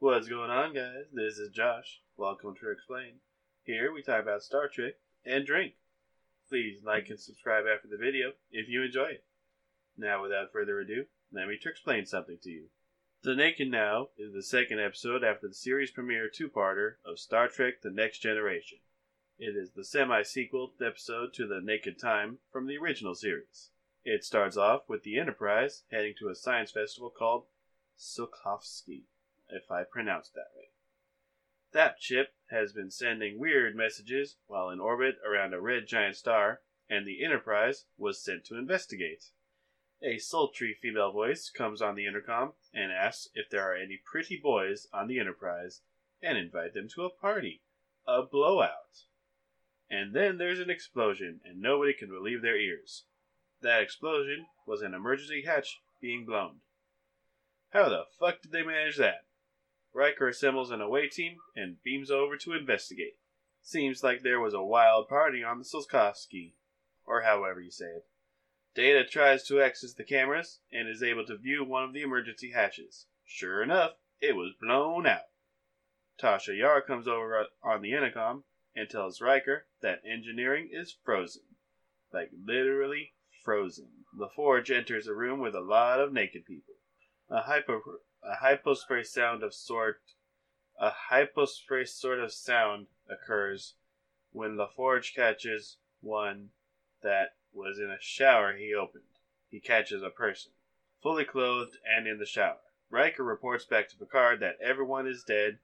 What's going on, guys? This is Josh. Welcome to Explain. Here we talk about Star Trek and drink. Please like and subscribe after the video if you enjoy it. Now, without further ado, let me explain something to you. The Naked Now is the second episode after the series premiere two-parter of Star Trek The Next Generation. It is the semi-sequel episode to The Naked Time from the original series. It starts off with the Enterprise heading to a science festival called Tsiolkovsky, if I pronounced that right. That ship has been sending weird messages while in orbit around a red giant star, and the Enterprise was sent to investigate. A sultry female voice comes on the intercom and asks if there are any pretty boys on the Enterprise and invite them to a party. A blowout. And then there's an explosion, and nobody can believe their ears. That explosion was an emergency hatch being blown. How the fuck did they manage that? Riker assembles an away team and beams over to investigate. Seems like there was a wild party on the Tsiolkovsky, or however you say it. Data tries to access the cameras and is able to view one of the emergency hatches. Sure enough, it was blown out. Tasha Yar comes over on the intercom and tells Riker that engineering is frozen. Like literally frozen. LaForge enters a room with a lot of naked people. A hyper a hypospray sound of sort a hypospray sort of sound occurs when LaForge catches one that was in a shower he opened. He catches a person, fully clothed and in the shower. Riker reports back to Picard that everyone is dead,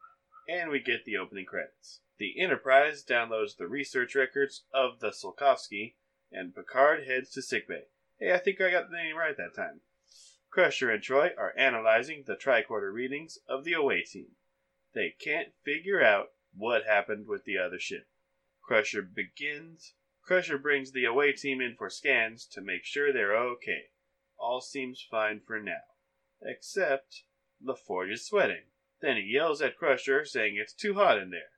and we get the opening credits. The Enterprise downloads the research records of the Tsiolkovsky, and Picard heads to sickbay. Hey, I think I got the name right that time. Crusher and Troi are analyzing the tricorder readings of the away team. They can't figure out what happened with the other ship. Crusher begins. Crusher brings the away team in for scans to make sure they're okay. All seems fine for now. Except LaForge is sweating. Then he yells at Crusher, saying it's too hot in there.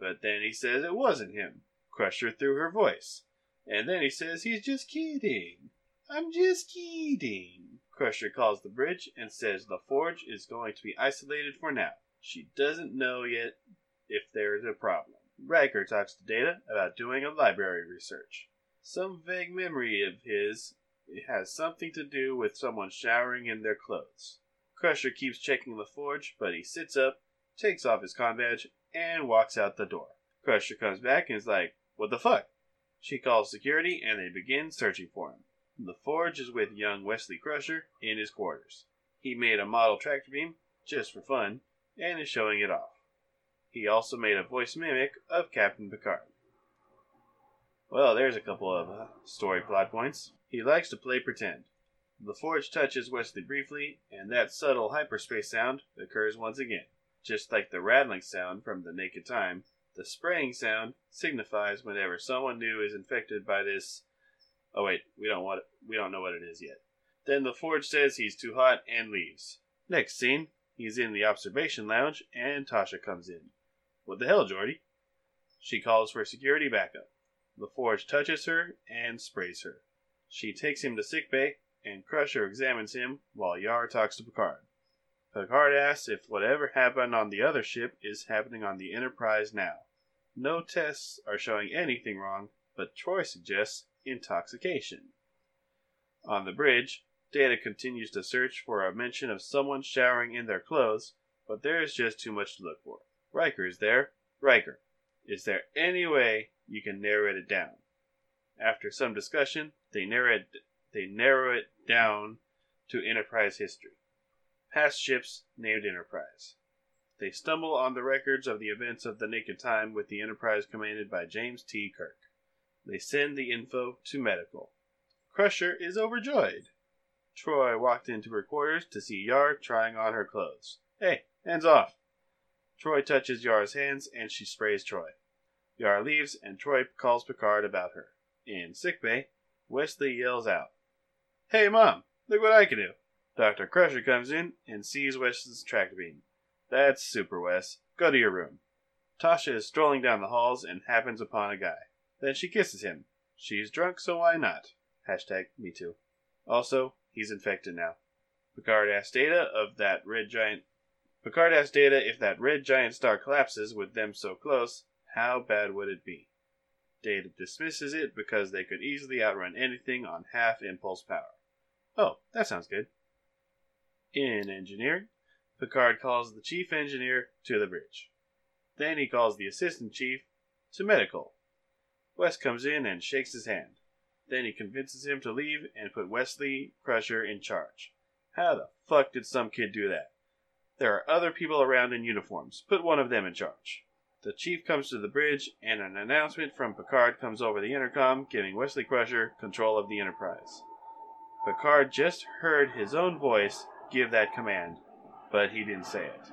But then he says it wasn't him. Crusher threw her voice. And then he says he's just kidding. I'm just kidding. Crusher calls the bridge and says LaForge is going to be isolated for now. She doesn't know yet if there is a problem. Riker talks to Data about doing a library research. Some vague memory of his has something to do with someone showering in their clothes. Crusher keeps checking LaForge, but he sits up, takes off his combadge, and walks out the door. Crusher comes back and is like, What the fuck? She calls security and they begin searching for him. LaForge is with young Wesley Crusher in his quarters. He made a model tractor beam just for fun and is showing it off. He also made a voice mimic of Captain Picard. Well, there's a couple of uh, story plot points. He likes to play pretend. LaForge touches Wesley briefly, and that subtle hypospray sound occurs once again. Just like the rattling sound from the Naked Time, the spraying sound signifies whenever someone new is infected by this Oh wait, we don't want. We don't know what it is yet. Then LaForge says he's too hot and leaves. Next scene, he's in the observation lounge and Tasha comes in. What the hell, Geordi? She calls for security backup. LaForge touches her and sprays her. She takes him to sickbay, and Crusher examines him while Yar talks to Picard. Picard asks if whatever happened on the other ship is happening on the Enterprise now. No tests are showing anything wrong, but Troi suggests intoxication. On the bridge, Data continues to search for a mention of someone showering in their clothes, but there is just too much to look for. Riker is there. Riker, is there any way you can narrow it down? After some discussion, they narrow it, they narrow it down to Enterprise history. Past ships named Enterprise. They stumble on the records of the events of the Naked Time with the Enterprise commanded by James T. Kirk. They send the info to medical. Crusher is overjoyed. Troi walked into her quarters to see Yar trying on her clothes. Hey, hands off! Troi touches Yar's hands and she sprays Troi. Yar leaves and Troi calls Picard about her. In sickbay, Wesley yells out, Hey, Mom, look what I can do! Dr. Crusher comes in and sees Wes's track beam. That's super, Wes. Go to your room. Tasha is strolling down the halls and happens upon a guy. Then she kisses him. She's drunk, so why not? Hashtag me too. Also, he's infected now. Picard asks Data of that red giant Picard asks Data if that red giant star collapses with them so close, how bad would it be? Data dismisses it because they could easily outrun anything on half impulse power. Oh, that sounds good. In engineering, Picard calls the chief engineer to the bridge. Then he calls the assistant chief to medical. Wes comes in and shakes his hand. Then he convinces him to leave and put Wesley Crusher in charge. How the fuck did some kid do that? There are other people around in uniforms. Put one of them in charge. The chief comes to the bridge, and an announcement from Picard comes over the intercom, giving Wesley Crusher control of the Enterprise. Picard just heard his own voice give that command, but he didn't say it.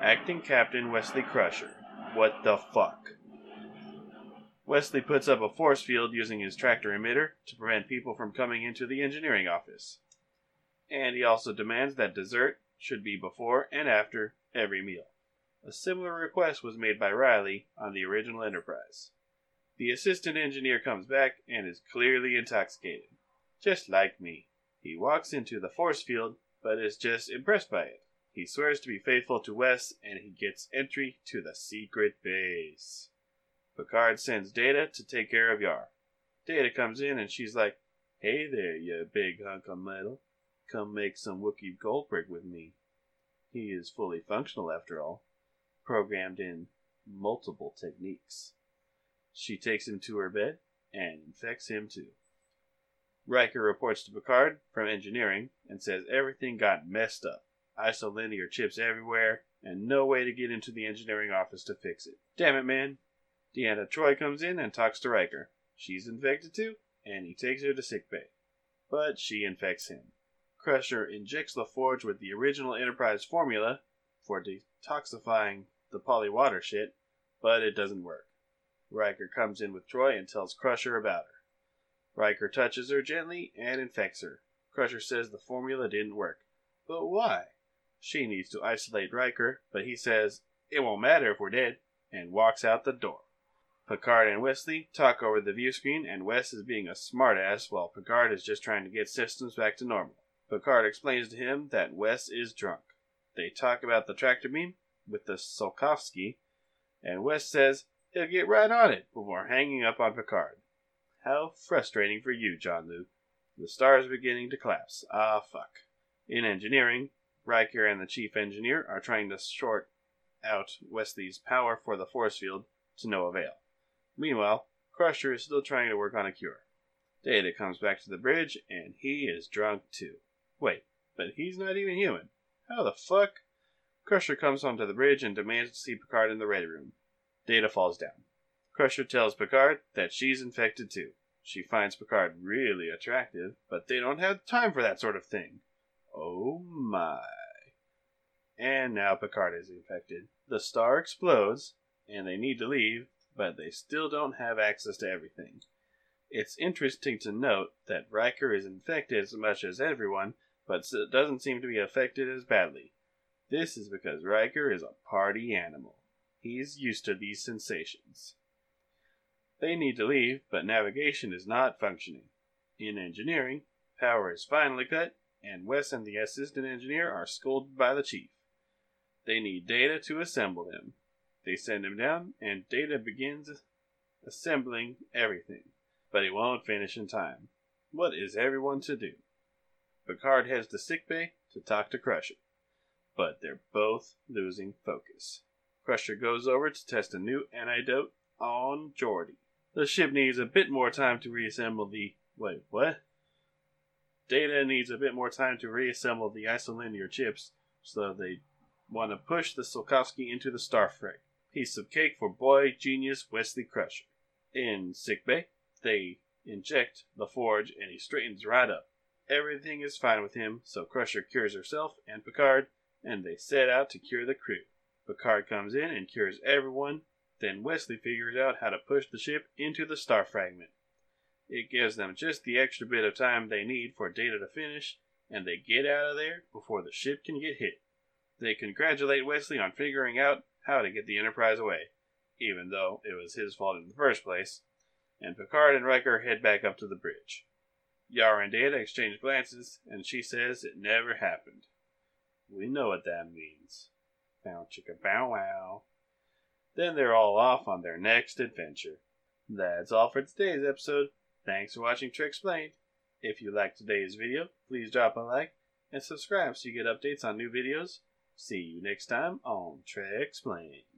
Acting Captain Wesley Crusher. What the fuck? Wesley puts up a force field using his tractor emitter to prevent people from coming into the engineering office. And he also demands that dessert should be before and after every meal. A similar request was made by Riley on the original Enterprise. The assistant engineer comes back and is clearly intoxicated. Just like me. He walks into the force field, but is just impressed by it. He swears to be faithful to Wes, and he gets entry to the secret base. Picard sends Data to take care of Yar. Data comes in and she's like, Hey there, you big hunk of metal. Come make some Wookiee Goldbrick with me. He is fully functional after all, programmed in multiple techniques. She takes him to her bed and infects him too. Riker reports to Picard from engineering and says everything got messed up. Isolinear chips everywhere, and no way to get into the engineering office to fix it. Damn it, man. Deanna Troi comes in and talks to Riker. She's infected too, and he takes her to sickbay. But she infects him. Crusher injects LaForge with the original Enterprise formula for detoxifying the polywater shit, but it doesn't work. Riker comes in with Troi and tells Crusher about her. Riker touches her gently and infects her. Crusher says the formula didn't work. But why? She needs to isolate Riker, but he says, It won't matter if we're dead, and walks out the door. Picard and Wesley talk over the view screen, and Wes is being a smartass while Picard is just trying to get systems back to normal. Picard explains to him that Wes is drunk. They talk about the tractor beam with the Tsiolkovsky, and Wes says he'll get right on it before hanging up on Picard. How frustrating for you, Jean-Luc. The star is beginning to collapse. Ah, fuck. In engineering, Riker and the chief engineer are trying to short out Wesley's power for the force field to no avail. Meanwhile, Crusher is still trying to work on a cure. Data comes back to the bridge, and he is drunk too. Wait, but he's not even human. How the fuck? Crusher comes onto the bridge and demands to see Picard in the ready room. Data falls down. Crusher tells Picard that she's infected too. She finds Picard really attractive, but they don't have time for that sort of thing. Oh my. And now Picard is infected. The star explodes, and they need to leave, but they still don't have access to everything. It's interesting to note that Riker is infected as much as everyone, but doesn't seem to be affected as badly. This is because Riker is a party animal. He's used to these sensations. They need to leave, but navigation is not functioning. In engineering, power is finally cut, and Wes and the assistant engineer are scolded by the chief. They need data to assemble him. They send him down, and Data begins assembling everything, but he won't finish in time. What is everyone to do? Picard heads to sickbay to talk to Crusher, but they're both losing focus. Crusher goes over to test a new antidote on Geordi. The ship needs a bit more time to reassemble the. Wait, what? Data needs a bit more time to reassemble the isolinear chips, so they want to push the Tsiolkovsky into the Starfreg piece of cake for boy genius Wesley Crusher. In sickbay, they inject LaForge and he straightens right up. Everything is fine with him, so Crusher cures herself and Picard, and they set out to cure the crew. Picard comes in and cures everyone, then Wesley figures out how to push the ship into the star fragment. It gives them just the extra bit of time they need for Data to finish, and they get out of there before the ship can get hit. They congratulate Wesley on figuring out how to get the Enterprise away, even though it was his fault in the first place, and Picard and Riker head back up to the bridge. Yara and Data exchange glances, and she says it never happened. We know what that means. Bow chicka bow wow. Then they're all off on their next adventure. That's all for today's episode. Thanks for watching Treksplained. If you liked today's video, please drop a like and subscribe so you get updates on new videos. See you next time on Treksplained.